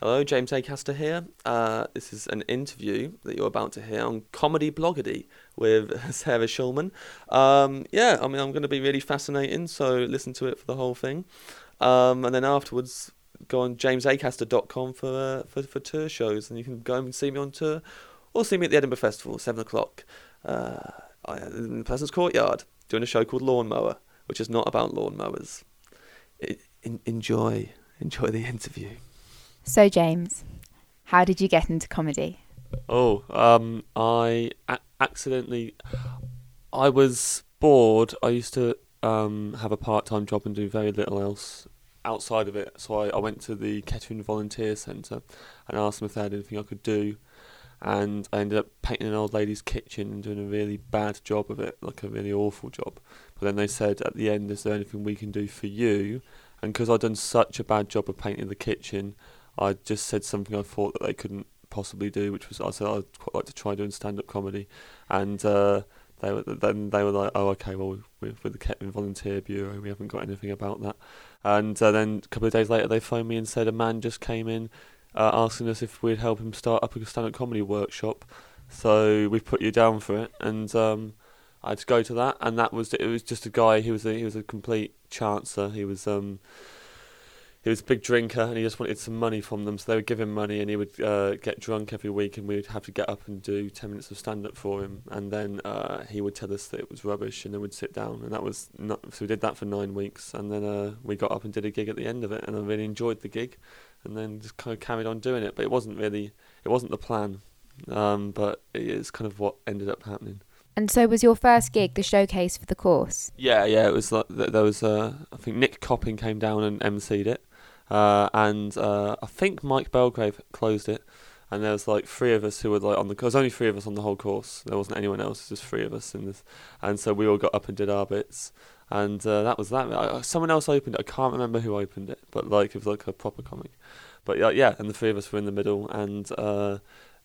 Hello, James Acaster here. Uh, this is an interview that you're about to hear on Comedy Bloggedy with Sarah Schulman. Um, yeah, I mean, I'm going to be really fascinating, so listen to it for the whole thing. Um, and then afterwards, go on jamesacaster.com for, uh, for for tour shows, and you can go and see me on tour, or see me at the Edinburgh Festival, seven o'clock, uh, in the Pleasance Courtyard, doing a show called Lawnmower, which is not about lawnmowers. I, in, enjoy, enjoy the interview. So, James, how did you get into comedy? Oh, um, I a- accidentally, I was bored. I used to um, have a part-time job and do very little else outside of it. So I, I went to the Kettering Volunteer Centre and asked them if they had anything I could do. And I ended up painting an old lady's kitchen and doing a really bad job of it, like a really awful job. But then they said at the end, is there anything we can do for you? And because I'd done such a bad job of painting the kitchen, I just said something I thought that they couldn't possibly do, which was I said I'd quite like to try doing stand-up comedy, and uh, they were then they were like, oh okay, well we're with the Kettering Volunteer Bureau, we haven't got anything about that, and uh, then a couple of days later they phoned me and said a man just came in uh, asking us if we'd help him start up a stand-up comedy workshop, so we put you down for it, and um, I had to go to that, and that was it was just a guy. He was a he was a complete chancer. He was um he was a big drinker and he just wanted some money from them. So they would give him money and he would uh, get drunk every week and we would have to get up and do 10 minutes of stand up for him. And then uh, he would tell us that it was rubbish and then we'd sit down. And that was not, so we did that for nine weeks. And then uh, we got up and did a gig at the end of it. And I really enjoyed the gig and then just kind of carried on doing it. But it wasn't really, it wasn't the plan. Um, but it is kind of what ended up happening. And so, was your first gig the showcase for the course? Yeah, yeah. It was like there was. Uh, I think Nick Copping came down and emceed it, uh, and uh, I think Mike Belgrave closed it. And there was like three of us who were like on the. There was only three of us on the whole course. There wasn't anyone else. Just three of us in this, and so we all got up and did our bits, and uh, that was that. I, someone else opened it. I can't remember who opened it, but like it was like a proper comic. But yeah, yeah, and the three of us were in the middle, and uh,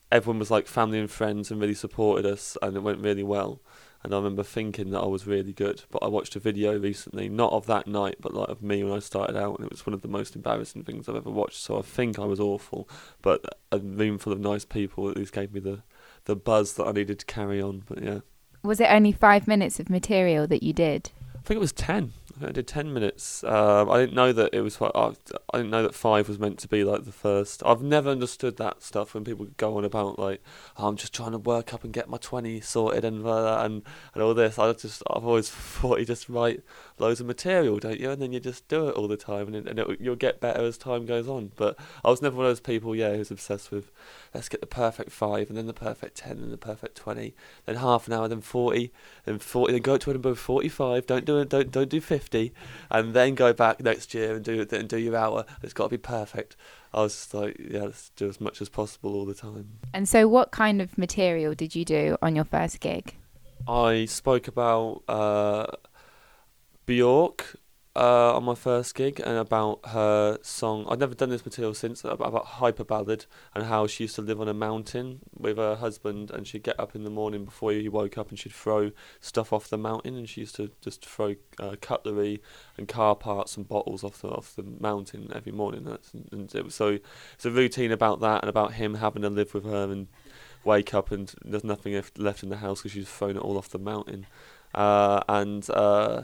everyone was like family and friends and really supported us, and it went really well and I remember thinking that I was really good. But I watched a video recently, not of that night, but like of me when I started out, and it was one of the most embarrassing things I've ever watched. So I think I was awful, but a room full of nice people at least gave me the the buzz that I needed to carry on. But yeah. Was it only five minutes of material that you did? I think it was ten. I did ten minutes. Um, I didn't know that it was. I didn't know that five was meant to be like the first. I've never understood that stuff when people go on about like oh, I'm just trying to work up and get my twenty sorted and and and all this. I just I've always thought you just write loads of material, don't you? And then you just do it all the time, and, and it, you'll get better as time goes on. But I was never one of those people, yeah, who's obsessed with let's get the perfect five, and then the perfect ten, and the perfect twenty, then half an hour, then forty, then forty, then go to Edinburgh forty-five. Don't do it, don't don't do fifty, and then go back next year and do it and do your hour. It's got to be perfect. I was just like, yeah, let's do as much as possible all the time. And so, what kind of material did you do on your first gig? I spoke about uh, Bjork uh, on my first gig and about her song. I've never done this material since about, about Hyperballad and how she used to live on a mountain with her husband and she'd get up in the morning before he woke up and she'd throw stuff off the mountain and she used to just throw uh, cutlery and car parts and bottles off the off the mountain every morning. That's, and it was, so it's a routine about that and about him having to live with her and wake up and there's nothing left in the house because she's thrown it all off the mountain. Uh, and uh,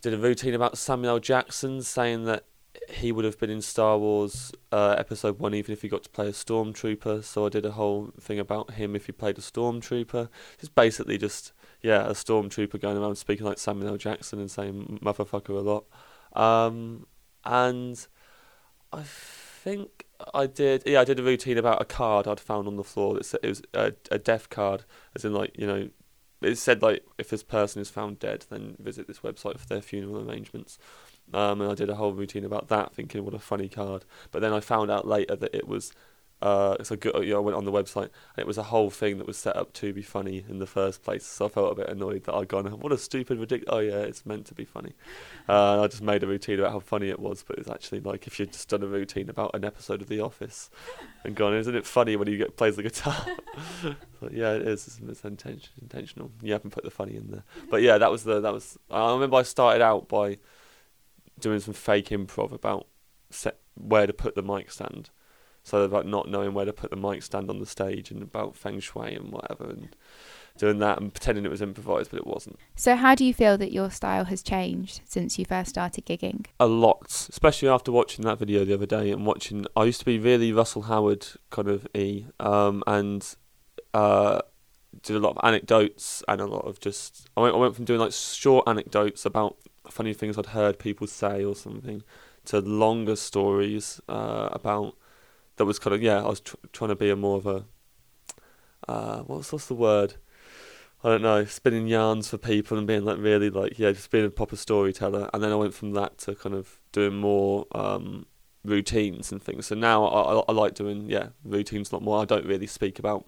Did a routine about Samuel Jackson saying that he would have been in Star Wars uh, Episode 1 even if he got to play a stormtrooper. So I did a whole thing about him if he played a stormtrooper. It's basically just, yeah, a stormtrooper going around speaking like Samuel Jackson and saying motherfucker a lot. Um, and I think I did, yeah, I did a routine about a card I'd found on the floor. It was a, a death card, as in, like, you know, it said like if this person is found dead, then visit this website for their funeral arrangements. Um, and I did a whole routine about that, thinking what a funny card. But then I found out later that it was uh, so good. You know, I went on the website and it was a whole thing that was set up to be funny in the first place. So I felt a bit annoyed that I'd gone, "What a stupid, ridiculous." Oh yeah, it's meant to be funny. Uh, I just made a routine about how funny it was, but it's actually like if you'd just done a routine about an episode of The Office and gone, "Isn't it funny when he get plays the guitar?" yeah, it is. It's, it's intention, intentional. You haven't put the funny in there, but yeah, that was the that was. I remember I started out by doing some fake improv about set, where to put the mic stand So about not knowing where to put the mic stand on the stage and about feng shui and whatever and doing that and pretending it was improvised, but it wasn't. So, how do you feel that your style has changed since you first started gigging? A lot, especially after watching that video the other day and watching. I used to be really Russell Howard kind of e, um, and uh, did a lot of anecdotes and a lot of just. I went, I went from doing like short anecdotes about funny things I'd heard people say or something to longer stories uh, about that was kind of yeah I was tr- trying to be a more of a uh, what's what's the word I don't know, spinning yarns for people and being like really like yeah, just being a proper storyteller. And then I went from that to kind of doing more um, routines and things. So now I, I, I like doing yeah routines a lot more. I don't really speak about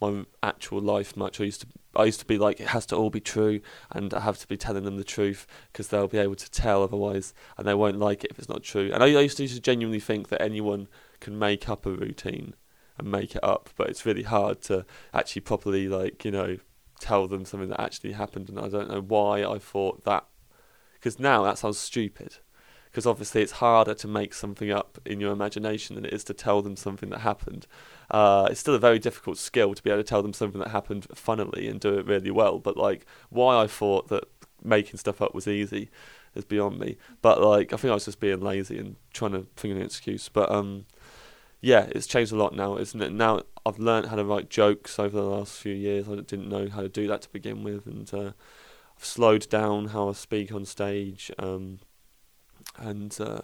my actual life much. I used to I used to be like it has to all be true and I have to be telling them the truth because they'll be able to tell otherwise and they won't like it if it's not true. And I, I used to, genuinely think that anyone can make up a routine and make it up, but it's really hard to actually properly like you know tell them something that actually happened, and I don't know why I thought that. Because now that sounds stupid. Because obviously it's harder to make something up in your imagination than it is to tell them something that happened. Uh, it's still a very difficult skill to be able to tell them something that happened funnily and do it really well. But like, why I thought that making stuff up was easy is beyond me. But like, I think I was just being lazy and trying to think of an excuse. But um, yeah, it's changed a lot now, isn't it? Now I've learned how to write jokes over the last few years. I didn't know how to do that to begin with, and uh, I've slowed down how I speak on stage. Um, and uh,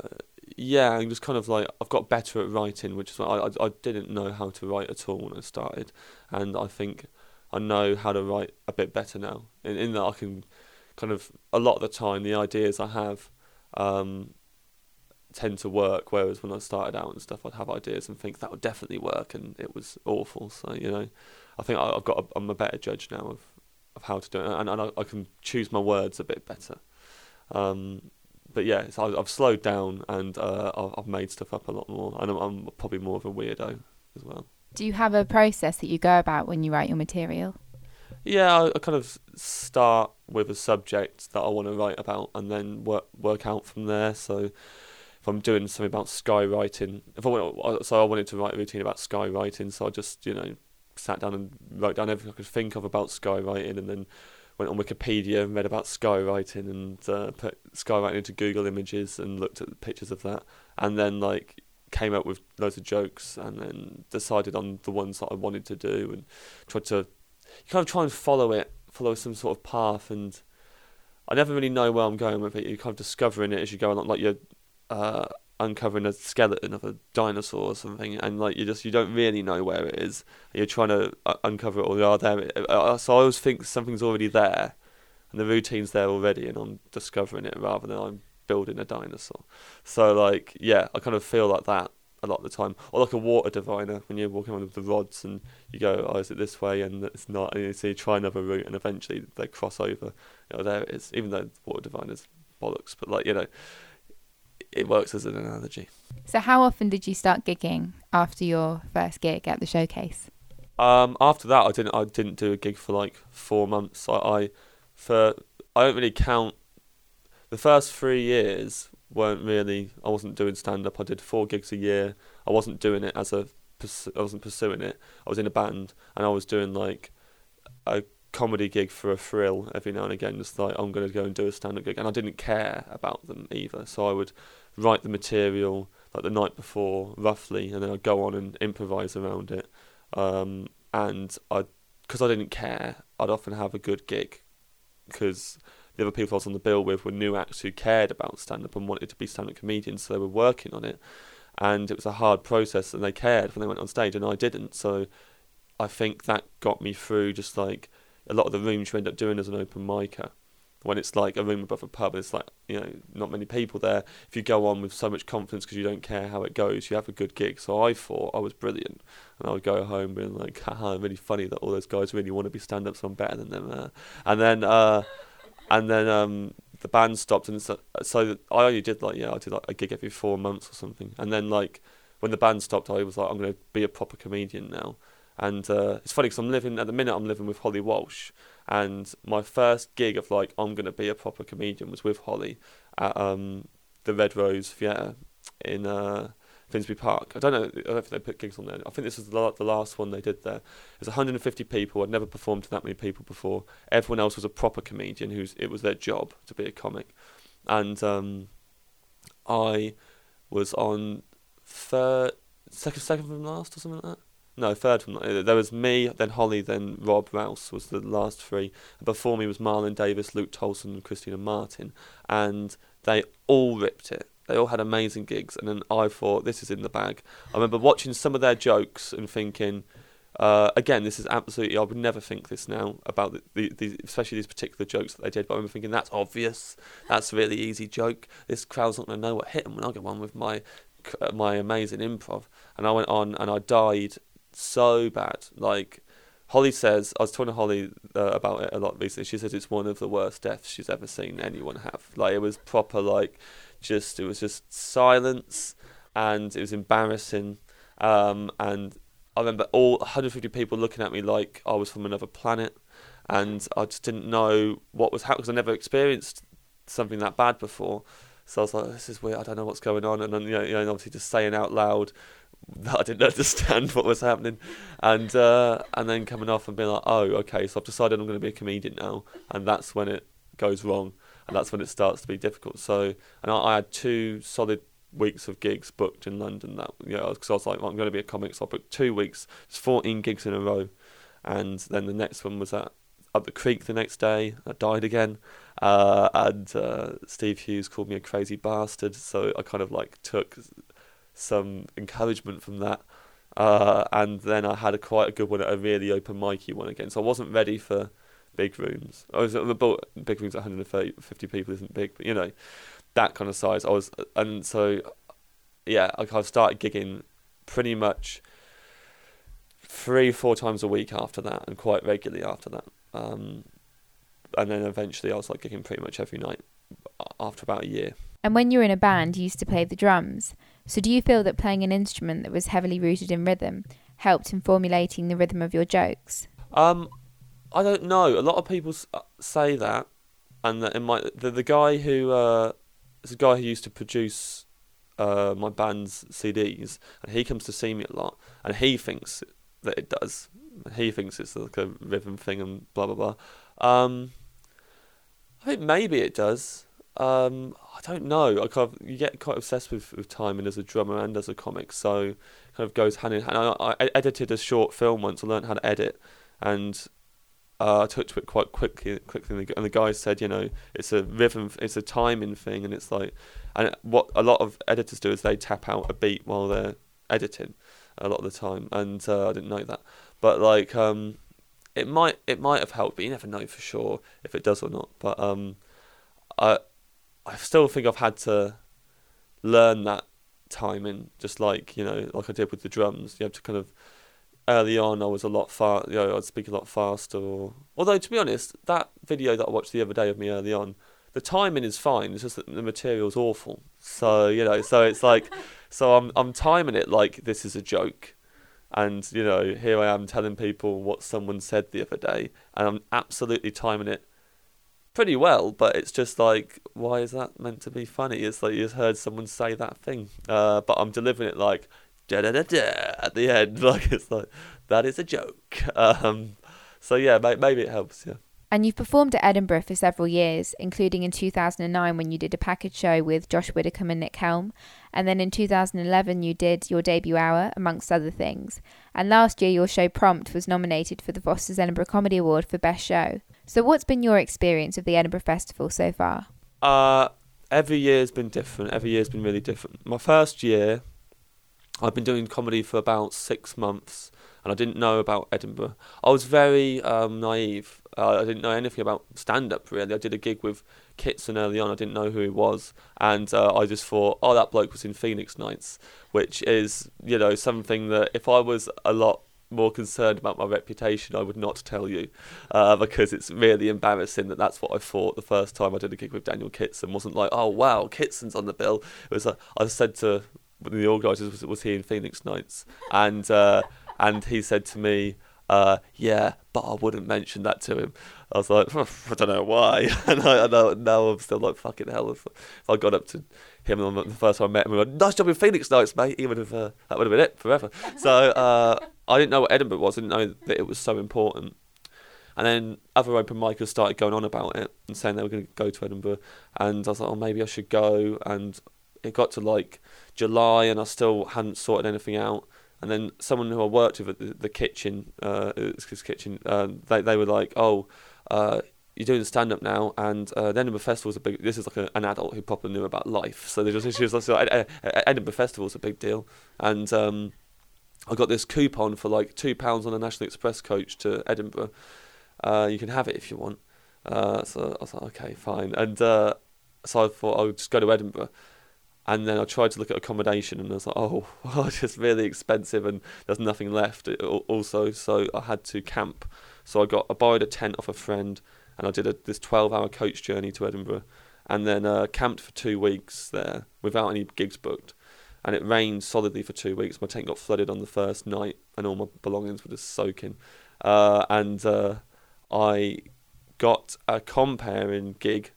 yeah, I'm just kind of like I've got better at writing, which is I, I I didn't know how to write at all when I started, and I think I know how to write a bit better now. In, in that I can kind of a lot of the time the ideas I have. Um, tend to work. Whereas when I started out and stuff, I'd have ideas and think that would definitely work, and it was awful. So you know, I think I've got a, I'm a better judge now of of how to do it, and, and I, I can choose my words a bit better. Um, but yeah, I've slowed down and uh, I've made stuff up a lot more, and I'm, I'm probably more of a weirdo as well. Do you have a process that you go about when you write your material? Yeah, I, I kind of start with a subject that I want to write about, and then work work out from there. So if I'm doing something about skywriting, if I want, so I wanted to write a routine about skywriting, so I just you know sat down and wrote down everything I could think of about skywriting, and then went on Wikipedia and read about skywriting and uh, put skywriting into Google Images and looked at pictures of that, and then like came up with loads of jokes, and then decided on the ones that I wanted to do, and tried to kind of try and follow it, follow some sort of path, and I never really know where I'm going with it. You're kind of discovering it as you go along, like you're uh, uncovering a skeleton of a dinosaur or something, and like you just you don't really know where it is. You're trying to uh, uncover it, or are there. Uh, so I always think something's already there, and the routine's there already, and I'm discovering it rather than I'm building a dinosaur. So like yeah, I kind of feel like that a lot of the time, or like a water diviner when you're walking on with the rods and you go, oh, is it this way? And it's not, and you, so you try another route, and eventually they cross over. You know, there it is. Even though water diviner's bollocks, but like you know, it works as an analogy. So, how often did you start gigging after your first gig at the showcase? Um, after that, I didn't. I didn't do a gig for like four months. I, I for I don't really count. The first three years weren't really. I wasn't doing stand up. I did four gigs a year. I wasn't doing it as a. I wasn't pursuing it. I was in a band and I was doing like a comedy gig for a thrill every now and again. Just like I'm going to go and do a stand up gig, and I didn't care about them either. So I would write the material like the night before, roughly, and then I'd go on and improvise around it. Um, and I, because I didn't care, I'd often have a good gig because the other people I was on the bill with were new acts who cared about stand up and wanted to be stand up comedians, so they were working on it. And it was a hard process, and they cared when they went on stage, and I didn't. So I think that got me through just like a lot of the rooms you end up doing as an open micer when it's like a room above a pub, it's like you know not many people there. If you go on with so much confidence because you don't care how it goes, you have a good gig. So I thought I was brilliant, and I would go home being like, "Haha, really funny that all those guys really want to be stand up, so I'm better than them." Uh, and then, uh, and then um, the band stopped, and so, so I only did like yeah, I did like a gig every four months or something. And then like when the band stopped, I was like, I'm going to be a proper comedian now. And uh, it's funny because I'm living at the minute. I'm living with Holly Walsh, and my first gig of like I'm gonna be a proper comedian was with Holly at um, the Red Rose Theatre in uh, Finsbury Park. I don't know. I don't think they put gigs on there. I think this was the, last one they did there. There's 150 people. I'd never performed to that many people before. Everyone else was a proper comedian who's it was their job to be a comic, and um, I was on third, second, second from last or something like that. No, third from there was me, then Holly, then Rob Rouse was the last three. Before me was Marlon Davis, Luke Toulson, and Christina Martin, and they all ripped it. They all had amazing gigs, and then I thought this is in the bag. I remember watching some of their jokes and thinking, uh, again, this is absolutely. I would never think this now about the, the, the especially these particular jokes that they did. But I remember thinking that's obvious. That's a really easy joke. This crowd's not going to know what hit them when I go on with my uh, my amazing improv. And I went on and I died so bad. Like Holly says, I was talking to Holly uh, about it a lot recently. She says it's one of the worst deaths she's ever seen anyone have. Like it was proper, like just it was just silence, and it was embarrassing. Um, and I remember all 150 people looking at me like I was from another planet, and I just didn't know what was happening because I never experienced something that bad before. So I was like, this is weird. I don't know what's going on, and then you know, obviously just saying out loud that I didn't understand what was happening, and uh, and then coming off and being like, oh, okay, so I've decided I'm going to be a comedian now, and that's when it goes wrong, and that's when it starts to be difficult. So, and I, I had two solid weeks of gigs booked in London. That you know, because I was like, well, I'm going to be a comic, so I booked two weeks, it's 14 gigs in a row, and then the next one was at up the creek the next day. I died again, uh, and uh, Steve Hughes called me a crazy bastard. So I kind of like took some encouragement from that. Uh, and then I had a quite a good one at a really open micy one again. So I wasn't ready for big rooms. I was at the big rooms, 130, 50 people isn't big, but you know that kind of size. I was, and so yeah, I kind of started gigging pretty much three, four times a week after that, and quite regularly after that. Um, and then eventually, I was like gigging pretty much every night after about a year. And when you were in a band, you used to play the drums. So do you feel that playing an instrument that was heavily rooted in rhythm helped in formulating the rhythm of your jokes? Um, I don't know. A lot of people uh, say that, and that in my the, the guy who uh, a guy who used to produce uh, my band's CDs, and he comes to see me a lot, and he thinks that it does. He thinks it's like a rhythm thing and blah blah blah. Um, I think maybe it does. Um, I don't know. I kind of you get quite obsessed with, with timing as a drummer and as a comic, so it kind of goes hand in hand. I, I edited a short film once. I learned how to edit, and uh, I took to it quite quickly. Quickly, and the, and the guy said, you know, it's a rhythm, it's a timing thing, and it's like, and what a lot of editors do is they tap out a beat while they're editing, a lot of the time, and uh, I didn't know that, but like, um, it might it might have helped, but you never know for sure if it does or not. But um, I I still think I've had to learn that timing, just like you know, like I did with the drums. You have to kind of early on, I was a lot far. You know, I'd speak a lot faster. Or although to be honest, that video that I watched the other day of me early on, the timing is fine. It's just that the material's awful. So you know, so it's like, so I'm I'm timing it like this is a joke. And you know, here I am telling people what someone said the other day, and I'm absolutely timing it pretty well, but it's just like, why is that meant to be funny? It's like you just heard someone say that thing, uh, but I'm delivering it like da da da da at the end, like it's like that is a joke. Um, so yeah, may- maybe it helps. Yeah. And you've performed at Edinburgh for several years, including in 2009 when you did a package show with Josh Widdicombe and Nick Helm. And then in 2011, you did your debut hour, amongst other things. And last year, your show Prompt was nominated for the Foster's Edinburgh Comedy Award for Best Show. So, what's been your experience of the Edinburgh Festival so far? Uh, every year's been different. Every year's been really different. My first year, I've been doing comedy for about six months, and I didn't know about Edinburgh. I was very um, naive. Uh, I didn't know anything about stand up really. I did a gig with Kitson early on. I didn't know who he was, and uh, I just thought, oh, that bloke was in Phoenix Nights, which is you know something that if I was a lot more concerned about my reputation, I would not tell you, uh, because it's really embarrassing that that's what I thought the first time I did a gig with Daniel Kitson. wasn't like, oh wow, Kitson's on the bill. It was like I said to the organisers, was, was he in Phoenix Nights, and uh, and he said to me. Uh, yeah, but I wouldn't mention that to him. I was like, I don't know why, and I, I know now I'm still like fucking hell. If, if I got up to him on the first time I met him. Went, nice job in Phoenix Nights, mate. Would have uh, that would have been it forever. So uh, I didn't know what Edinburgh was. I didn't know that it was so important. And then other open micers started going on about it and saying they were going to go to Edinburgh. And I was like, oh, maybe I should go. And it got to like July and I still hadn't sorted anything out. And then someone who I worked with at the, the kitchen, uh, his kitchen, uh, they they were like, "Oh, uh, you're doing stand up now, and uh, the Edinburgh Festival's a big. This is like a, an adult who probably knew about life, so they just she was like, Edinburgh Festival's a big deal, and um, I got this coupon for like two pounds on a National Express coach to Edinburgh. Uh, you can have it if you want. Uh, so I was like, okay, fine, and uh, so I thought I would just go to Edinburgh. And then I tried to look at accommodation, and I was like, "Oh, well, it's just really expensive, and there's nothing left." Also, so I had to camp. So I got I borrowed a tent off a friend, and I did a, this 12-hour coach journey to Edinburgh, and then uh, camped for two weeks there without any gigs booked. And it rained solidly for two weeks. My tent got flooded on the first night, and all my belongings were just soaking. Uh, and uh, I got a comparing gig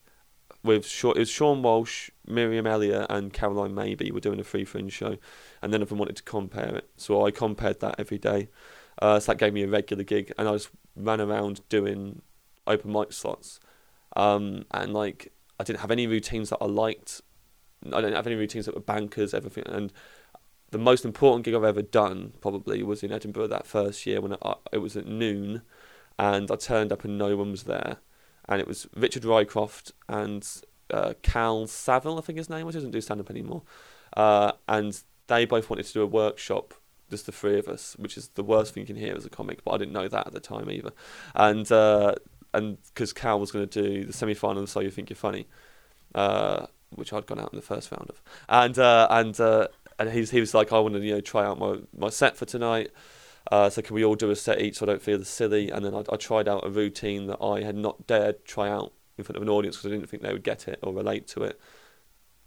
with Sean, it was Sean Walsh, Miriam Elliott, and Caroline Mabey were doing a free fringe show, and none of them wanted to compare it. So I compared that every day. Uh, so that gave me a regular gig, and I just ran around doing open mic slots. Um, and like I didn't have any routines that I liked. I didn't have any routines that were bankers, everything. And the most important gig I've ever done probably was in Edinburgh that first year when I, it was at noon, and I turned up and no one was there and it was Richard Rycroft and uh, Cal Saville, I think his name was. He doesn't do stand up anymore. Uh, and they both wanted to do a workshop, just the three of us, which is the worst thing you can hear as a comic. But I didn't know that at the time either. And uh, and because Cal was going to do the semi final So You Think You're Funny, uh, which I'd gone out in the first round of, and uh, and uh, and he's he was like, I want to you know try out my my set for tonight. Uh, so can we all do a set each so I don't feel the silly? And then I, I, tried out a routine that I had not dared try out in front of an audience because I didn't think they would get it or relate to it.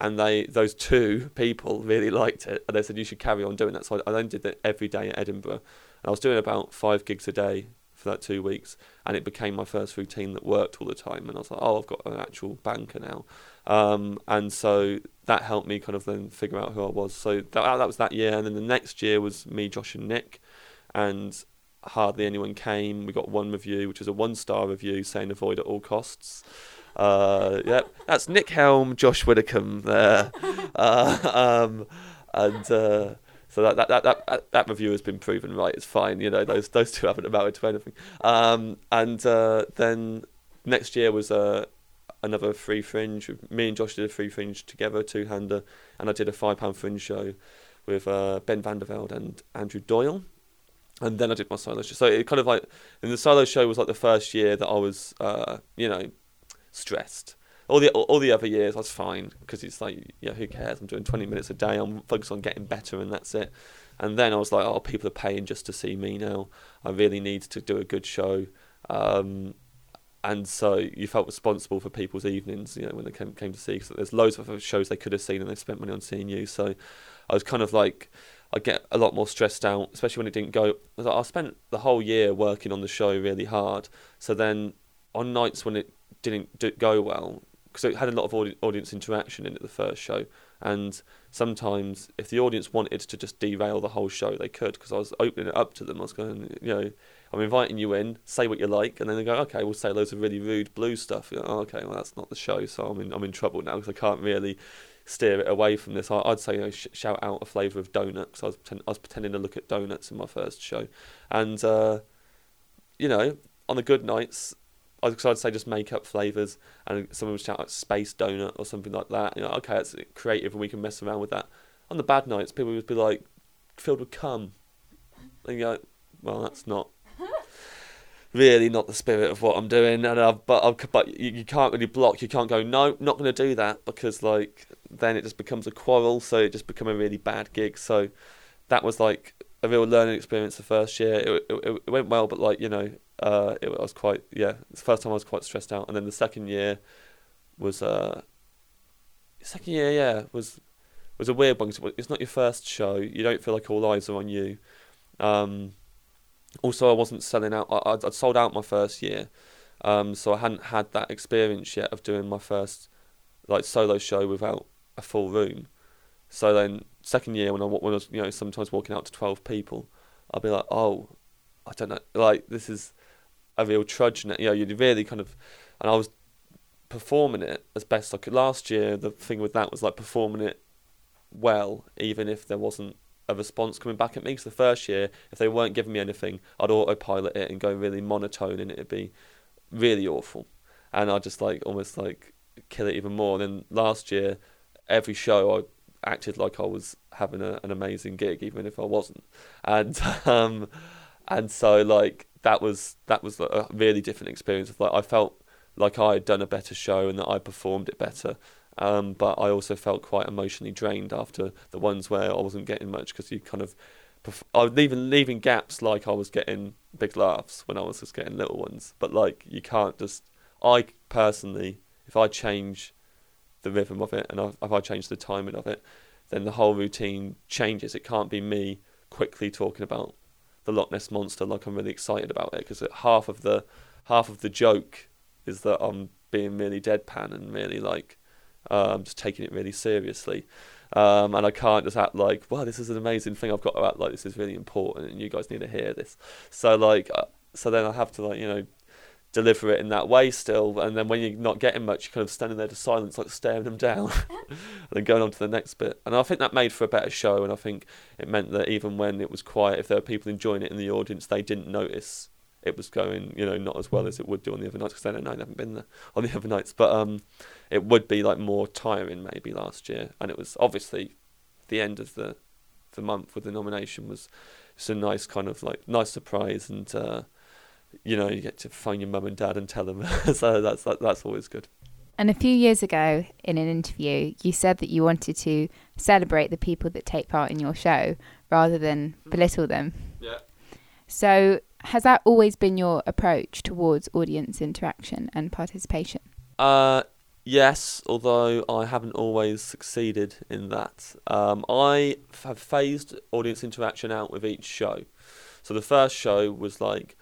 And they, those two people really liked it, and they said you should carry on doing that. So I, I then did it every day at Edinburgh, and I was doing about five gigs a day for that two weeks, and it became my first routine that worked all the time. And I was like, oh, I've got an actual banker now, um, and so that helped me kind of then figure out who I was. So that that was that year, and then the next year was me, Josh, and Nick and hardly anyone came. We got one review, which was a one star review saying avoid at all costs. Uh, yep, that's Nick Helm, Josh Widdicombe there. Uh, um, and uh, so that, that, that, that, that review has been proven right. It's fine. You know, those, those two haven't amounted to anything. Um, and uh, then next year was uh, another free fringe. Me and Josh did a free fringe together, two hander, and I did a £5 fringe show with uh, Ben Vandervelde and Andrew Doyle and then I did my solo show. So it kind of like, and the solo show was like the first year that I was, uh, you know, stressed. All the all the other years I was fine because it's like, yeah, who cares? I'm doing 20 minutes a day. I'm focused on getting better, and that's it. And then I was like, oh, people are paying just to see me now. I really need to do a good show. Um, and so you felt responsible for people's evenings, you know, when they came, came to see. Because there's loads of shows they could have seen, and they spent money on seeing you. So I was kind of like I get a lot more stressed out, especially when it didn't go. I spent the whole year working on the show really hard. So then on nights when it didn't do, go well, because it had a lot of audi- audience interaction in it the first show, and sometimes if the audience wanted to just derail the whole show, they could because I was opening it up to them. I was going, you know, I'm inviting you in, say what you like, and then they go, okay, we'll say loads of really rude blue stuff. oh, okay, well that's not the show, so I'm in I'm in trouble now because I can't really steer it away from this. I, would say you know, sh- shout out a flavour of donut because I was pretend- I was pretending to look at donuts in my first show, and uh, you know on the good nights. I'd, I'd say just make up flavours, and someone would shout out space donut or something like that. You know, okay, it's creative, and we can mess around with that. On the bad nights, people would be like filled with cum, and you go, well, that's not really not the spirit of what I'm doing. And I've, but I've, but you, you can't really block. You can't go no, not going to do that because like then it just becomes a quarrel. So it just become a really bad gig. So that was like a real learning experience the first year. It, it, it went well, but like you know, uh, it I was quite yeah. the first time I was quite stressed out, and then the second year was uh, second year yeah was was a weird one. It's not your first show. You don't feel like all eyes are on you. Um, also, I wasn't selling out. I, would sold out my first year, um, so I hadn't had that experience yet of doing my first like solo show without a full room. So then second year when I when I was you know sometimes walking out to twelve people, I'd be like, oh, I don't know, like this is a real trudge. You know, you really kind of, and I was performing it as best I could. Last year, the thing with that was like performing it well, even if there wasn't a response coming back at me. Because the first year, if they weren't giving me anything, I'd autopilot it and go really monotone, and it'd be really awful. And I'd just like almost like kill it even more. And then last year, every show I acted like I was having a, an amazing gig, even if I wasn't. And um, and so like that was that was a really different experience. Of like I felt like I had done a better show and that I performed it better. Um, but I also felt quite emotionally drained after the ones where I wasn't getting much because you kind of I was leaving leaving gaps like I was getting big laughs when I was just getting little ones. But like you can't just I personally, if I change the rhythm of it and if I change the timing of it, then the whole routine changes. It can't be me quickly talking about the Loch Ness monster like I'm really excited about it because half of the half of the joke is that I'm being really deadpan and really like um, just taking it really seriously. Um, and I can't just act like, well, this is an amazing thing I've got to act like this is really important and you guys need to hear this. So like, uh, so then I have to like, you know, deliver it in that way still. And then when you're not getting much, you're kind of standing there to silence, like staring them down, and then going on to the next bit. And I think that made for a better show. And I think it meant that even when it was quiet, if there were people enjoying it in the audience, they didn't notice it was going, you know, not as well as it would do on the other nights because I don't know, I haven't been there on the other nights. But um, it would be like more tiring maybe last year. And it was obviously the end of the the month with the nomination was it's a nice kind of like nice surprise and. Uh, you know, you get to phone your mum and dad and tell them. so that's that, that's always good. And a few years ago, in an interview, you said that you wanted to celebrate the people that take part in your show rather than belittle them. Yeah. So, has that always been your approach towards audience interaction and participation? Uh, yes, although I haven't always succeeded in that. Um, I have phased audience interaction out with each show. So the first show was like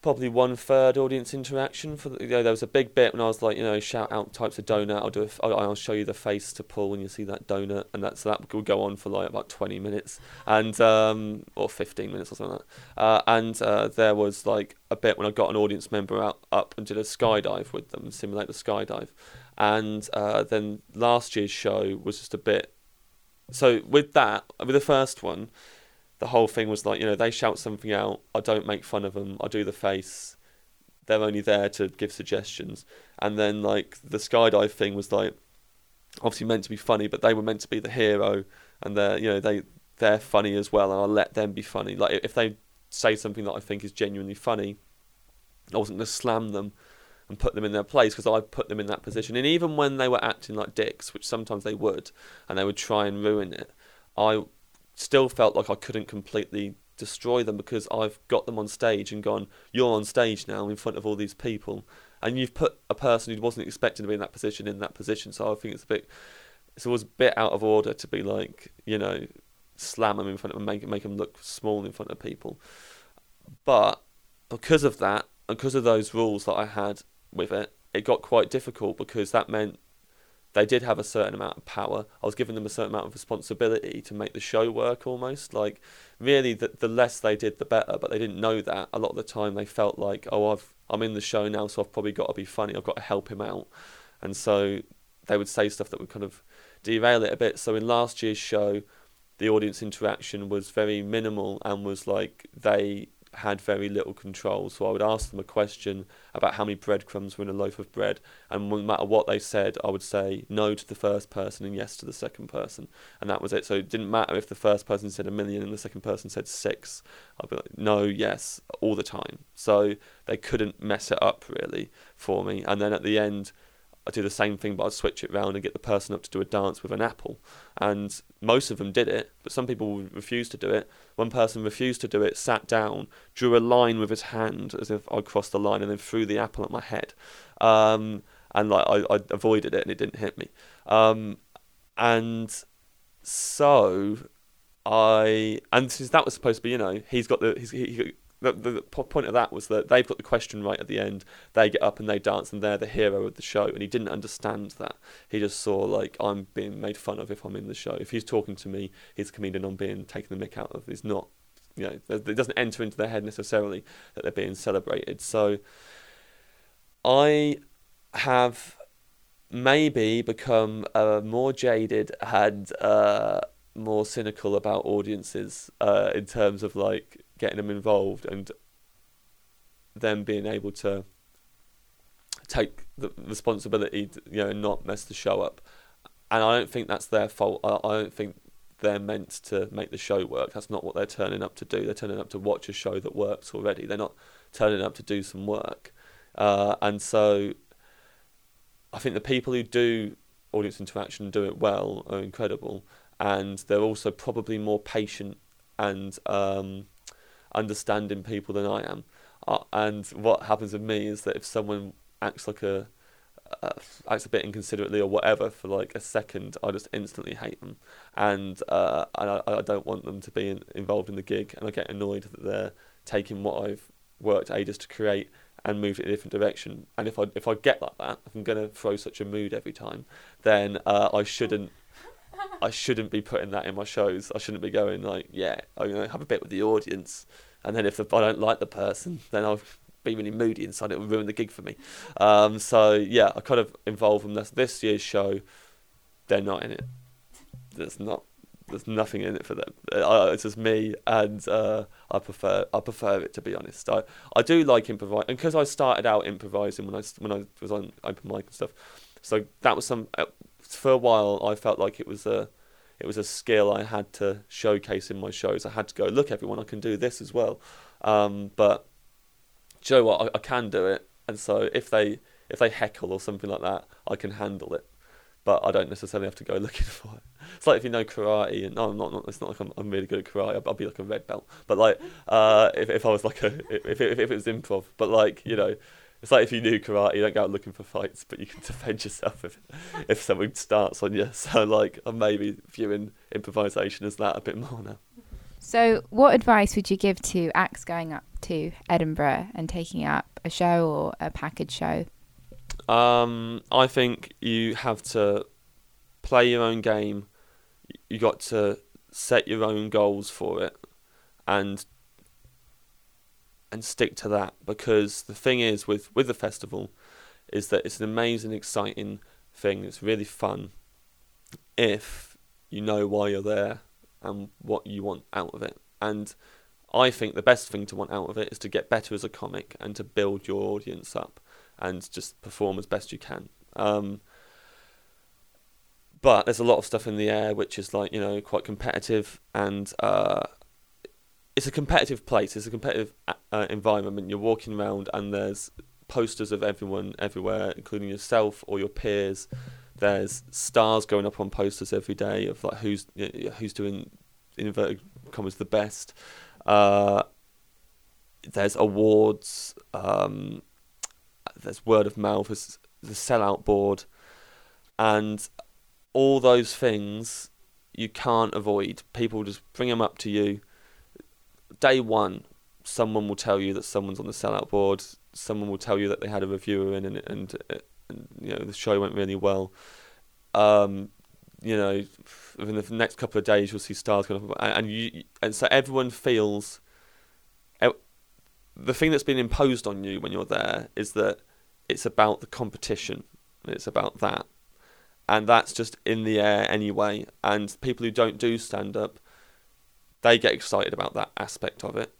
probably one third audience interaction for the, you know, there was a big bit when I was like you know shout out types of donut. I'll do a, I'll, I'll show you the face to pull when you see that donut and that's that will go on for like about 20 minutes and um or 15 minutes or something like that. Uh, and uh, there was like a bit when I got an audience member out up and did a skydive with them simulate the skydive. And uh, then last year's show was just a bit so with that with the first one the whole thing was like, you know, they shout something out, I don't make fun of them, I do the face. They're only there to give suggestions. And then like the skydive thing was like obviously meant to be funny, but they were meant to be the hero and they're you know, they they're funny as well and I'll let them be funny. Like if they say something that I think is genuinely funny, I wasn't gonna slam them and put them in their place because I put them in that position. And even when they were acting like dicks, which sometimes they would, and they would try and ruin it, I still felt like I couldn't completely destroy them because I've got them on stage and gone, you're on stage now in front of all these people. And you've put a person who wasn't expecting to be in that position in that position. So I think it's a bit, it's always a bit out of order to be like, you know, slam them in front of them, make, make them look small in front of people. But because of that, and because of those rules that I had with it, it got quite difficult because that meant they did have a certain amount of power. I was giving them a certain amount of responsibility to make the show work almost. Like, really, the, the less they did, the better. But they didn't know that. A lot of the time, they felt like, oh, I've, I'm in the show now, so I've probably got to be funny. I've got to help him out. And so they would say stuff that would kind of derail it a bit. So in last year's show, the audience interaction was very minimal and was like they had very little control. So I would ask them a question about how many breadcrumbs were in a loaf of bread, and no matter what they said, I would say no to the first person and yes to the second person, and that was it. So it didn't matter if the first person said a million and the second person said six. I'd be like no, yes, all the time. So they couldn't mess it up really for me. And then at the end, I do the same thing, but I'd switch it around and get the person up to do a dance with an apple. And most of them did it, but some people refused to do it. One person refused to do it, sat down, drew a line with his hand as if I'd crossed the line, and then threw the apple at my head. Um, and like I, I avoided it, and it didn't hit me. Um, and so I and since that was supposed to be, you know, he's got the he's, he the, the, the point of that was that they put the question right at the end. They get up and they dance, and they're the hero of the show. And he didn't understand that. He just saw like I'm being made fun of if I'm in the show. If he's talking to me, he's a comedian. I'm being taken the mick out of. He's not. You know, it doesn't enter into their head necessarily that they're being celebrated. So, I have maybe become uh, more jaded and uh, more cynical about audiences uh, in terms of like getting them involved and them being able to take the responsibility, you know, and not mess the show up. And I don't think that's their fault. I, I don't think they're meant to make the show work. That's not what they're turning up to do. They're turning up to watch a show that works already. They're not turning up to do some work. Uh, and so I think the people who do audience interaction and do it well are incredible. And they're also probably more patient and um, understanding people than I am. Uh, and what happens with me is that if someone acts like a uh, acts a bit inconsiderately or whatever for like a second, I just instantly hate them, and uh, and I, I don't want them to be in, involved in the gig, and I get annoyed that they're taking what I've worked ages to create and moved it in a different direction. And if I if I get like that, if I'm gonna throw such a mood every time, then uh, I shouldn't. I shouldn't be putting that in my shows. I shouldn't be going like, yeah, I'm gonna have a bit with the audience, and then if the, I don't like the person, then I'll be really moody inside. It will ruin the gig for me. Um, so yeah, I kind of involve them. This this year's show, they're not in it. There's not. There's nothing in it for them. Uh, it's just me, and uh, I prefer. I prefer it to be honest. I, I do like improvising, and because I started out improvising when I when I was on open mic and stuff. So that was some. For a while, I felt like it was a it was a skill I had to showcase in my shows. I had to go, look, everyone, I can do this as well. Um, but do you know what? I, I, can do it, and so if they if they heckle or something like that, I can handle it. But I don't necessarily have to go looking for it. It's like if you know karate, and no, I'm not. not it's not like I'm, I'm really good at karate. I'll, be like a red belt. But like, uh, if if I was like a if if, if it was improv, but like you know, it's like if you knew karate, you don't go out looking for fights, but you can defend yourself if if someone starts on you. So like, I'm maybe viewing improvisation as that a bit more now. So, what advice would you give to acts going up to Edinburgh and taking up a show or a package show? Um, I think you have to play your own game. You got to set your own goals for it, and and stick to that because the thing is with with the festival is that it's an amazing, exciting thing. It's really fun if you know why you're there and what you want out of it. And I think the best thing to want out of it is to get better as a comic and to build your audience up and just perform as best you can. Um, but there's a lot of stuff in the air which is like you know quite competitive and uh, it's a competitive place. It's a competitive uh, environment. You're walking around and there's posters of everyone everywhere, including yourself or your peers. There's stars going up on posters every day of like who's who's doing inverted commas the best. Uh, there's awards. Um, there's word of mouth. There's the sellout board, and all those things you can't avoid. People just bring them up to you day one, someone will tell you that someone's on the sellout board. Someone will tell you that they had a reviewer in, and, and, and you know the show went really well. Um, you know, within the next couple of days, you'll see stars going up, and you, and so everyone feels. The thing that's been imposed on you when you're there is that it's about the competition. It's about that, and that's just in the air anyway. And people who don't do stand up they get excited about that aspect of it,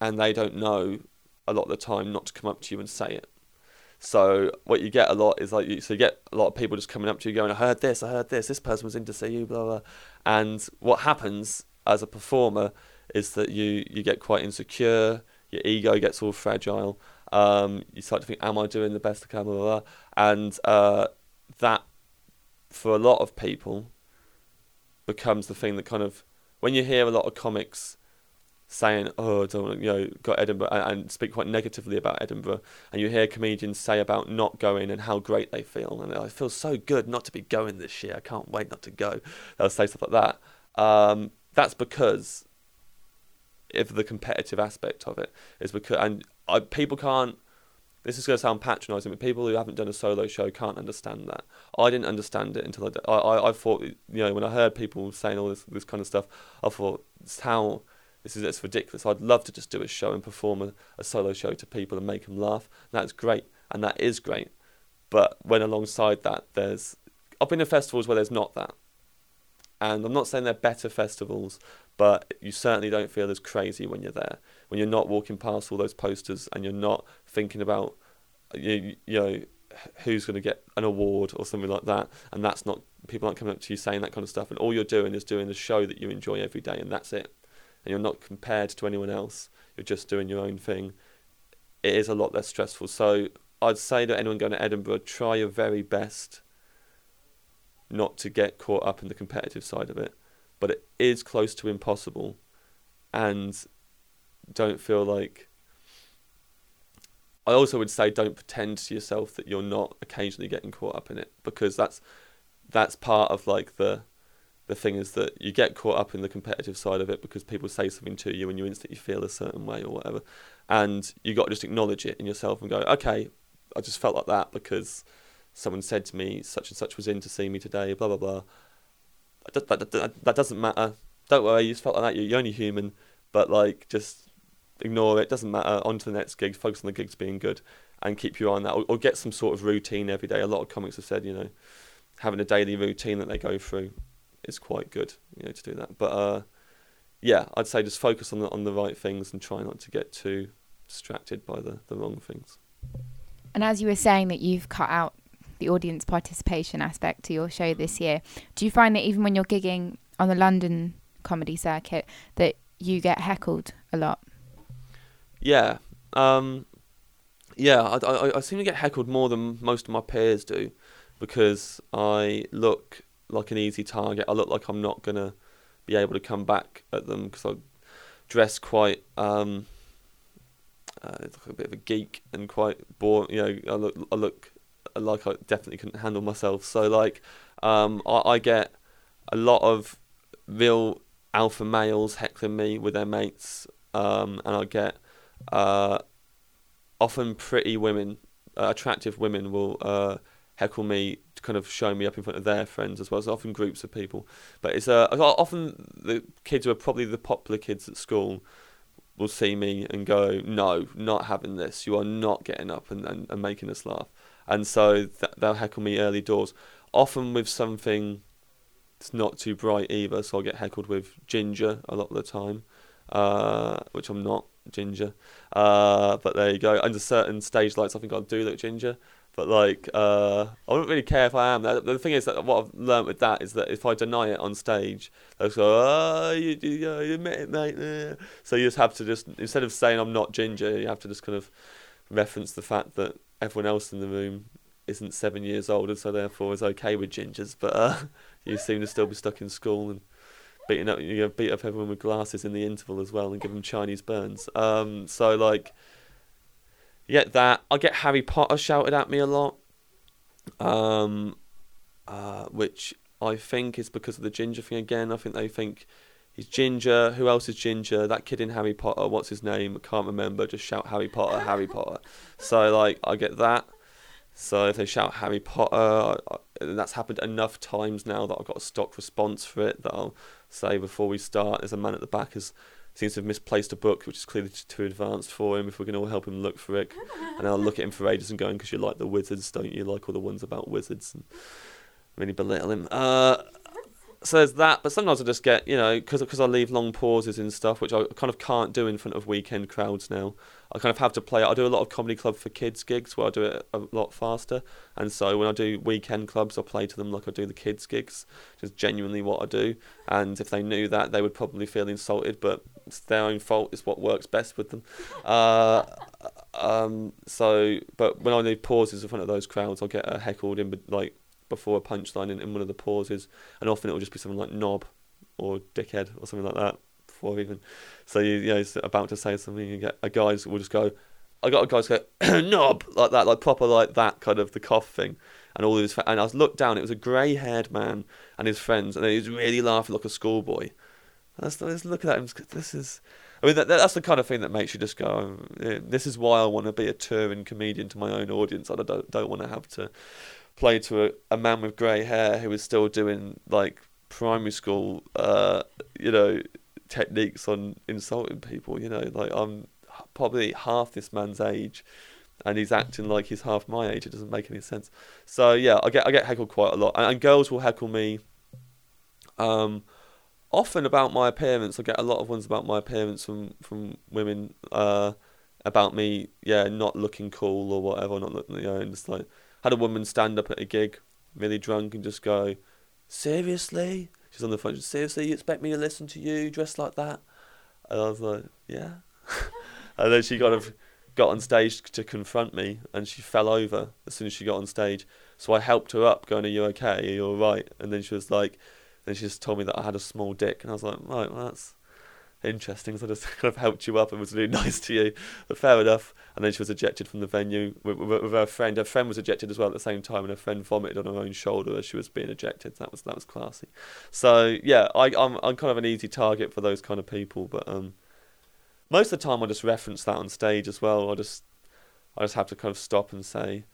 and they don't know a lot of the time not to come up to you and say it. So what you get a lot is like you, so you get a lot of people just coming up to you going, "I heard this, I heard this, this person was in to see you, blah blah," and what happens as a performer is that you you get quite insecure, your ego gets all fragile. Um, you start to think, "Am I doing the best I can?" Blah blah, blah. and uh, that for a lot of people becomes the thing that kind of when you hear a lot of comics saying, "Oh, don't you know, got Edinburgh," and, and, speak quite negatively about Edinburgh, and you hear comedians say about not going and how great they feel, and I feel so good not to be going this year. I can't wait not to go. They'll say stuff like that. Um, that's because if the competitive aspect of it is because and I, people can't. This is going to sound patronising, but people who haven't done a solo show can't understand that. I didn't understand it until I. I, I, I thought, you know, when I heard people saying all this this kind of stuff, I thought, it's how this is it's ridiculous. I'd love to just do a show and perform a, a solo show to people and make them laugh. That's great, and that is great. But when alongside that, there's I've been to festivals where there's not that, and I'm not saying they're better festivals, but you certainly don't feel as crazy when you're there. When you're not walking past all those posters and you're not thinking about you, you know who's going to get an award or something like that, and that's not people aren't coming up to you saying that kind of stuff, and all you're doing is doing the show that you enjoy every day, and that's it. And you're not compared to anyone else. You're just doing your own thing. It is a lot less stressful. So I'd say to anyone going to Edinburgh, try your very best not to get caught up in the competitive side of it. But it is close to impossible. And don't feel like. I also would say don't pretend to yourself that you're not occasionally getting caught up in it because that's that's part of like the the thing is that you get caught up in the competitive side of it because people say something to you and you instantly feel a certain way or whatever and you got to just acknowledge it in yourself and go okay I just felt like that because someone said to me such and such was in to see me today, blah blah blah. That, that, that, that doesn't matter. Don't worry, you just felt like that. You're, only human, but like just ignore it. Doesn't matter. On to the next gig. Focus on the gigs being good, and keep your eye on that. Or, or get some sort of routine every day. A lot of comics have said, you know, having a daily routine that they go through is quite good, you know, to do that. But uh, yeah, I'd say just focus on the on the right things and try not to get too distracted by the, the wrong things. And as you were saying that you've cut out the audience participation aspect to your show this year, do you find that even when you're gigging on the London comedy circuit that you get heckled a lot? Yeah. Um, yeah, I, I, I seem to get heckled more than most of my peers do because I look like an easy target. I look like I'm not to be able to come back at them because I dress quite um, uh, like a bit of a geek and quite boring. You know, I look, I look like I definitely couldn't handle myself. So like, um, I, I get a lot of real alpha males heckling me with their mates, um, and I get uh, often pretty women, uh, attractive women will uh, heckle me kind of show me up in front of their friends as well. So often groups of people, but it's uh, often the kids who are probably the popular kids at school will see me and go, no, not having this. You are not getting up and, and, and making us laugh. And so th- they'll heckle me early doors, often with something that's not too bright either. So I'll get heckled with ginger a lot of the time, uh, which I'm not ginger. Uh, but there you go. Under certain stage lights, I think I do look ginger. But like, uh, I don't really care if I am. The, the thing is that what I've learned with that is that if I deny it on stage, they'll go, "Oh, you, you, you admit it, mate." So you just have to just instead of saying I'm not ginger, you have to just kind of reference the fact that everyone else in the room isn't seven years old, and so therefore is okay with gingers. But uh, you seem to still be stuck in school and beating up, you know, beat up everyone with glasses in the interval as well, and give them Chinese burns. Um, so like get that. I get Harry Potter shouted at me a lot, um, uh, which I think is because of the ginger thing again. I think they think he's ginger. Who else is ginger? That kid in Harry Potter. What's his name? I can't remember. Just shout Harry Potter, Harry Potter. So like I get that. So if they shout Harry Potter, I, that's happened enough times now that I've got a stock response for it that I'll say before we start. There's a man at the back has seems to have misplaced a book, which is clearly too advanced for him. If we can all help him look for it, and I'll look at him for ages and going, because you like the wizards, don't you? Like all the ones about wizards, and really belittle him. Uh, so there's that, but sometimes I just get, you know, because I leave long pauses and stuff, which I kind of can't do in front of weekend crowds now. I kind of have to play. I do a lot of comedy club for kids gigs where I do it a lot faster, and so when I do weekend clubs, I play to them like I do the kids gigs, just genuinely what I do. And if they knew that, they would probably feel insulted, but it's their own fault. It's what works best with them. Uh, um, so, but when I do pauses in front of those crowds, I'll get heckled in like before a punchline in, in one of the pauses, and often it will just be something like knob or dickhead or something like that before even. So you, you know, he's about to say something, you get a guys will just go. I got a guys go knob like that, like proper like that kind of the cough thing, and all of. And I was looked down. It was a grey-haired man and his friends, and he was really laughing like a schoolboy. That's, that's looking at him. This is. I mean, that, that's the kind of thing that makes you just go. "Oh, This is why I want to be a touring comedian to my own audience. I don't don't want to have to play to a, a man with grey hair who is still doing like primary school, uh, you know, techniques on insulting people. You know, like I'm probably half this man's age, and he's acting like he's half my age. It doesn't make any sense. So yeah, I get I get heckled quite a lot, and, and girls will heckle me. Um, often about my appearance. I get a lot of ones about my appearance from from women. Uh, about me, yeah, not looking cool or whatever. Not looking, you know, and just like had a woman stand up at a gig, really drunk, and just go, seriously. She's on the phone. Seriously, you expect me to listen to you dressed like that? And I was like, yeah. and then she kind of got on stage to confront me, and she fell over as soon as she got on stage. So I helped her up, going, "Are you okay? Are you all right?" And then she was like, then she just told me that I had a small dick, and I was like, right, well, that's interesting. So I just kind of helped you up and was really nice to you. But fair enough. And then she was ejected from the venue with, with, with her friend. Her friend was ejected as well at the same time, and her friend vomited on her own shoulder as she was being ejected. That was that was classy. So yeah, I, I'm I'm kind of an easy target for those kind of people. But um, most of the time I just reference that on stage as well. I just I just have to kind of stop and say.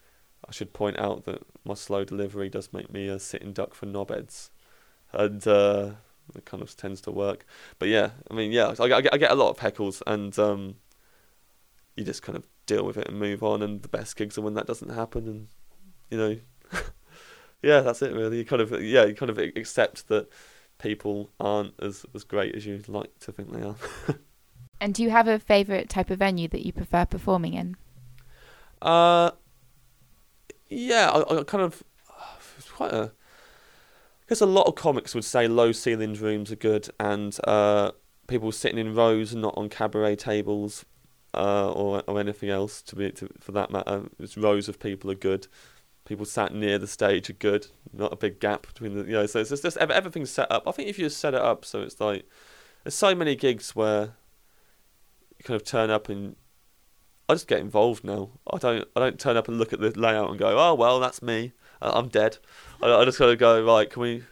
I should point out that my slow delivery does make me a sitting duck for knobheads and uh, it kind of tends to work. But yeah, I mean, yeah, I, I, get, I get a lot of heckles, and um, you just kind of deal with it and move on. And the best gigs are when that doesn't happen, and you know, yeah, that's it really. You kind of yeah, you kind of accept that people aren't as as great as you'd like to think they are. And do you have a favourite type of venue that you prefer performing in? Uh, yeah, I, I kind of it's quite a. Guess a lot of comics would say low ceilinged rooms are good, and uh, people sitting in rows and not on cabaret tables, uh, or or anything else. To be to, for that matter, it's rows of people are good. People sat near the stage are good, not a big gap between the you know. So it's just, just everything's set up. I think if you just set it up so it's like there's so many gigs where you kind of turn up and I just get involved now. I don't I don't turn up and look at the layout and go, oh well, that's me. I'm dead. I, I just gotta go right. Can we?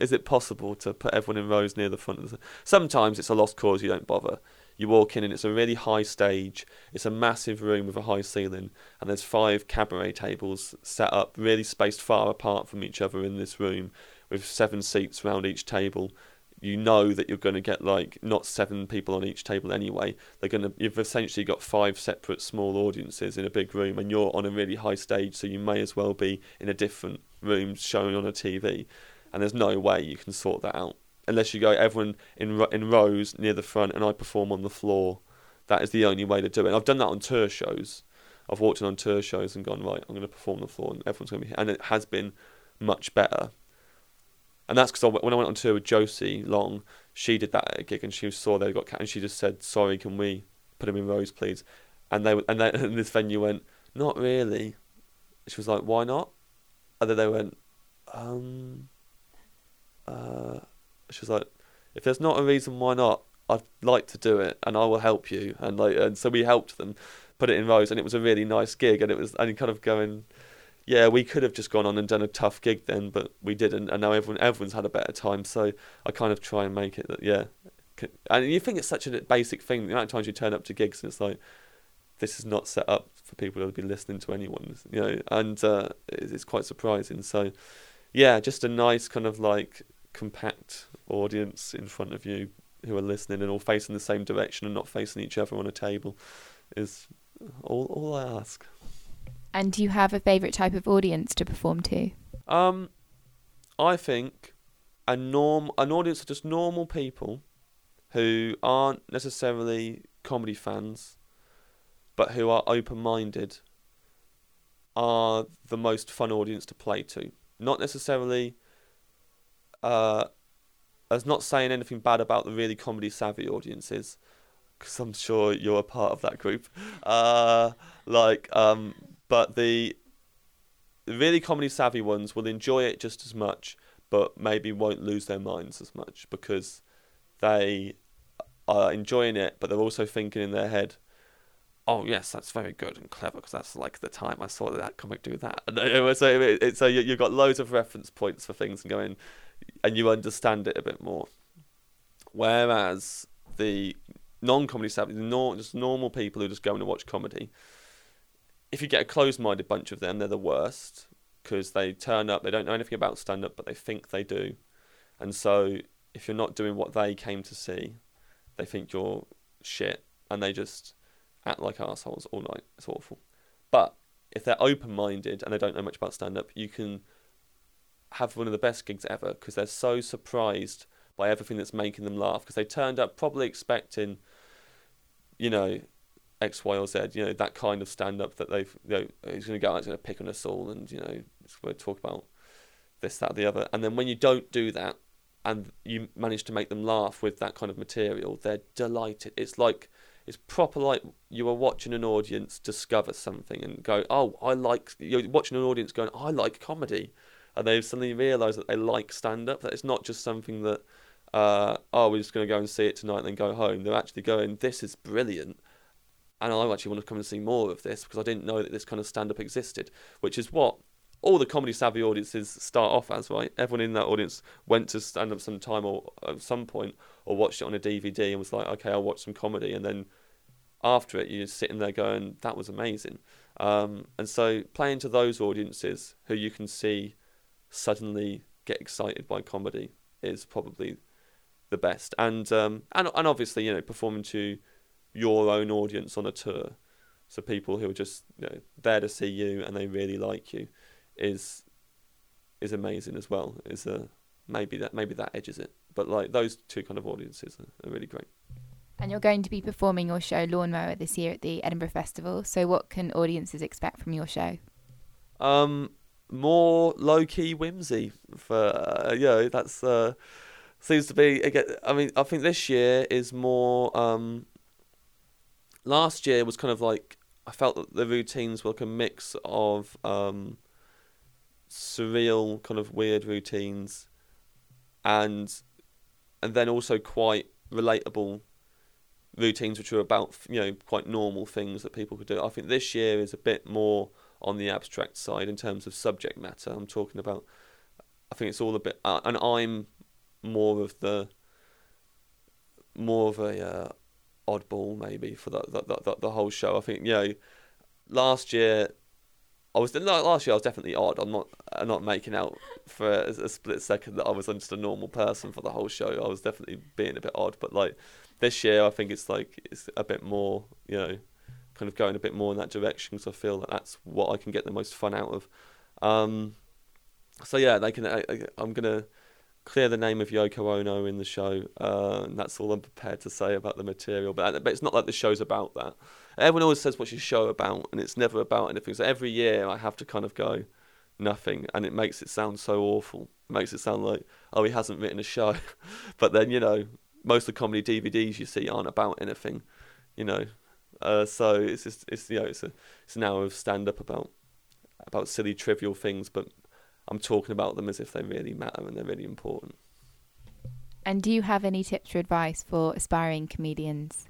Is it possible to put everyone in rows near the front the? Sometimes it's a lost cause. You don't bother. You walk in and it's a really high stage. It's a massive room with a high ceiling, and there's five cabaret tables set up, really spaced far apart from each other in this room, with seven seats around each table. You know that you're going to get like not seven people on each table anyway. They're going to. You've essentially got five separate small audiences in a big room, and you're on a really high stage, so you may as well be in a different room showing on a TV. And there's no way you can sort that out unless you go everyone in in rows near the front and I perform on the floor. That is the only way to do it. I've done that on tour shows. I've walked in on tour shows and gone right. I'm going to perform on the floor, and everyone's going to be. And it has been much better. And that's because when I went on tour with Josie Long, she did that gig, and she saw they got cat, and she just said, "Sorry, can we put him in rows, please?" And they and, and this venue went, "Not really." She was like, "Why not?" And then they went, um, uh, she was like, if there's not a reason why not, I'd like to do it, and I will help you. And like, and so we helped them put it in rows, and it was a really nice gig. And it was, and kind of going, yeah, we could have just gone on and done a tough gig then, but we didn't. And now everyone, everyone's had a better time. So I kind of try and make it that, yeah. And you think it's such a basic thing. The amount of times you turn up to gigs, and it's like, this is not set up for people to be listening to anyone, you know. And uh, it's, quite surprising. So, yeah, just a nice kind of like compact audience in front of you who are listening and all facing the same direction and not facing each other on a table is all all I ask. And do you have a favourite type of audience to perform to? Um, I think a norm an audience of just normal people who aren't necessarily comedy fans, but who are open minded, are the most fun audience to play to. Not necessarily. Uh, as not saying anything bad about the really comedy savvy audiences, because I'm sure you're a part of that group. Uh, like, um, but the really comedy savvy ones will enjoy it just as much, but maybe won't lose their minds as much because they are enjoying it, but they're also thinking in their head, "Oh yes, that's very good and clever because that's like the time I saw that comic do that." And uh, so, so you, you've got loads of reference points for things and going, and you understand it a bit more. Whereas the non-comedy savvy, just normal people who just go to watch comedy, if you get a closed-minded bunch of them, they're the worst because they turn up, they don't know anything about stand-up, but they think they do, and so if you're not doing what they came to see, they think you're shit, and they just act like assholes all night. It's awful. But if they're open-minded and they don't know much about stand-up, you can have one of the best gigs ever because they're so surprised by everything that's making them laugh because they turned up probably expecting, you know, X, Y, or Z, you know, that kind of stand up that they've, you know, he's going to go out, he's going to pick on us all and, you know, we'll talk about this, that, the other. And then when you don't do that and you manage to make them laugh with that kind of material, they're delighted. It's like, it's proper like you are watching an audience discover something and go, oh, I like, you're watching an audience going, I like comedy and they've suddenly realised that they like stand up. That it's not just something that, uh, oh, we're just going to go and see it tonight and then go home. They're actually going, this is brilliant. And I actually want to come and see more of this because I didn't know that this kind of stand up existed, which is what all the comedy savvy audiences start off as, right? Everyone in that audience went to stand up some time or at some point or watched it on a DVD and was like, okay, I'll watch some comedy. And then after it, you're sitting there going, that was amazing. Um, and so playing to those audiences who you can see suddenly get excited by comedy is probably the best. And um, and and obviously, you know, performing to your own audience on a tour, so people who are just you know there to see you and they really like you, is is amazing as well. Is a uh, maybe that maybe that edges it, but like those two kind of audiences are, are really great. And you're going to be performing your show Lawnmower this year at the Edinburgh Festival. So what can audiences expect from your show? Um, more low key whimsy for uh, you know that's uh, seems to be again. I mean, I think this year is more. Um, last year was kind of like I felt that the routines were like a mix of um, surreal, kind of weird routines, and and then also quite relatable routines, which are about you know quite normal things that people could do. I think this year is a bit more on the abstract side in terms of subject matter. I'm talking about. I think it's all a bit, uh, and I'm more of the more of a uh, oddball maybe for the the, the the whole show. I think you know, last year I was last year I was definitely odd. I'm not I'm not making out for a, a, split second that I was just a normal person for the whole show. I was definitely being a bit odd, but like this year I think it's like it's a bit more you know kind of going a bit more in that direction because I feel that that's what I can get the most fun out of. Um, so yeah, they can. I, am gonna clear the name of Yoko Ono in the show, uh, and that's all I'm prepared to say about the material. But but it's not like the show's about that. Everyone always says what's your show about, and it's never about anything. So every year I have to kind of go nothing, and it makes it sound so awful. It makes it sound like oh he hasn't written a show, but then you know most of the comedy DVDs you see aren't about anything. You know, uh, so it's just it's you know it's a it's an hour of stand up about about silly trivial things, but I'm talking about them as if they really matter and they're really important. And do you have any tips or advice for aspiring comedians?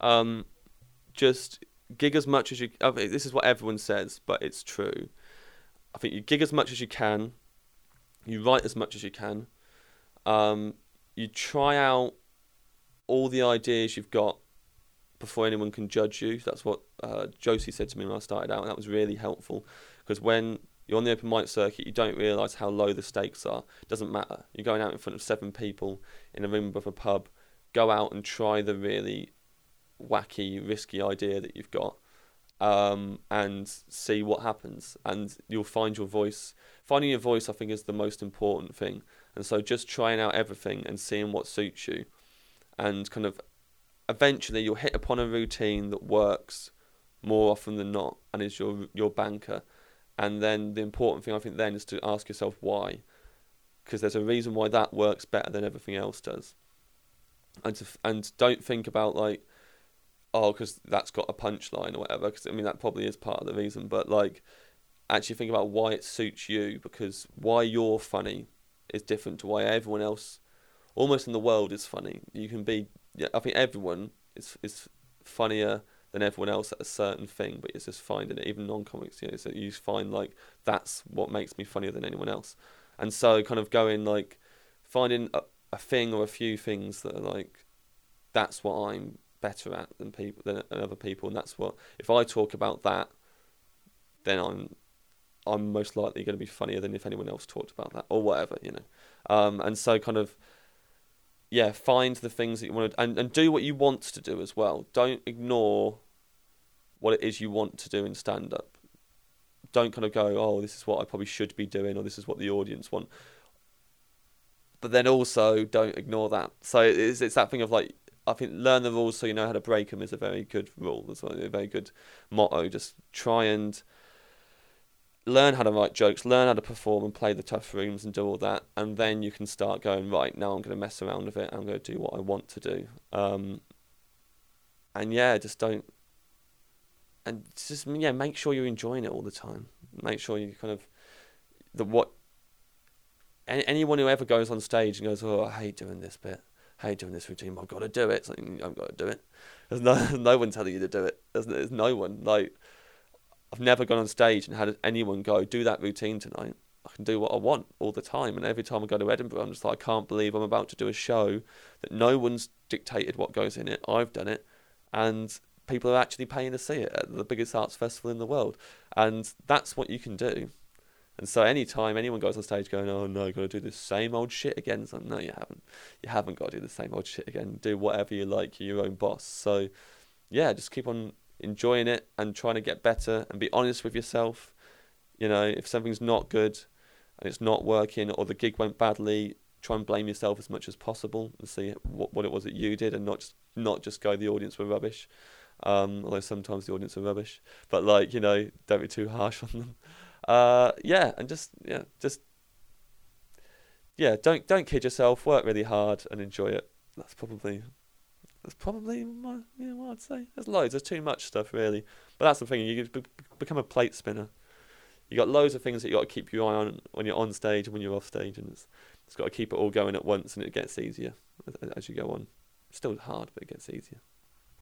Um, just gig as much as you. I mean, this is what everyone says, but it's true. I think you gig as much as you can. You write as much as you can. Um, you try out all the ideas you've got before anyone can judge you. That's what uh, Josie said to me when I started out, and that was really helpful because when you're on the open mic circuit, you don't realise how low the stakes are. It doesn't matter. You're going out in front of seven people in a room of a pub. Go out and try the really wacky, risky idea that you've got, um, and see what happens. And you'll find your voice. Finding your voice, I think, is the most important thing. And so, just trying out everything and seeing what suits you, and kind of eventually you'll hit upon a routine that works more often than not and is your your banker. And then the important thing I think then is to ask yourself why, because there's a reason why that works better than everything else does. And to, and don't think about like, oh, because that's got a punchline or whatever. Because I mean that probably is part of the reason, but like, actually think about why it suits you because why you're funny is different to why everyone else, almost in the world, is funny. You can be I think everyone is is funnier than everyone else at a certain thing, but it's just finding it. Even non-comics, you know, so you find like that's what makes me funnier than anyone else, and so kind of going like finding a, a thing or a few things that are like that's what I'm better at than people than other people, and that's what if I talk about that, then I'm I'm most likely going to be funnier than if anyone else talked about that or whatever, you know. Um, and so kind of yeah, find the things that you want to and, and do what you want to do as well. Don't ignore what it is you want to do in stand up. Don't kind of go, oh, this is what I probably should be doing, or this is what the audience want. But then also don't ignore that. So it's it's that thing of like I think learn the rules so you know how to break them is a very good rule. That's a very good motto. Just try and learn how to write jokes, learn how to perform and play the tough rooms and do all that, and then you can start going right now. I'm going to mess around with it. I'm going to do what I want to do. Um, and yeah, just don't. And just yeah, make sure you're enjoying it all the time. Make sure you kind of the what. Any, anyone who ever goes on stage and goes, "Oh, I hate doing this bit. I hate doing this routine. I've got to do it." Like mm, I've got to do it. There's no no one telling you to do it. There's, there's no one like I've never gone on stage and had anyone go, do that routine tonight. I can do what I want all the time. And every time I go to Edinburgh, I'm just like, I can't believe I'm about to do a show that no one's dictated what goes in it. I've done it. And people are actually paying to see it at the biggest arts festival in the world. And that's what you can do. And so anytime anyone goes on stage going, oh no, you've got to do the same old shit again, it's like, no, you haven't. You haven't got to do the same old shit again. Do whatever you like. You're your own boss. So yeah, just keep on enjoying it and trying to get better and be honest with yourself. You know, if something's not good and it's not working or the gig went badly, try and blame yourself as much as possible and see what, what it was that you did and not just not just go the audience were rubbish. Um, although sometimes the audience are rubbish, but like you know, don't be too harsh on them. Uh, yeah, and just yeah, just yeah, don't don't kid yourself. Work really hard and enjoy it. That's probably that's probably my, yeah, what I'd say. There's loads. There's too much stuff, really. But that's the thing. You be- become a plate spinner. You got loads of things that you got to keep your eye on when you're on stage and when you're off stage, and it's it's got to keep it all going at once, and it gets easier as, as you go on. It's still hard, but it gets easier.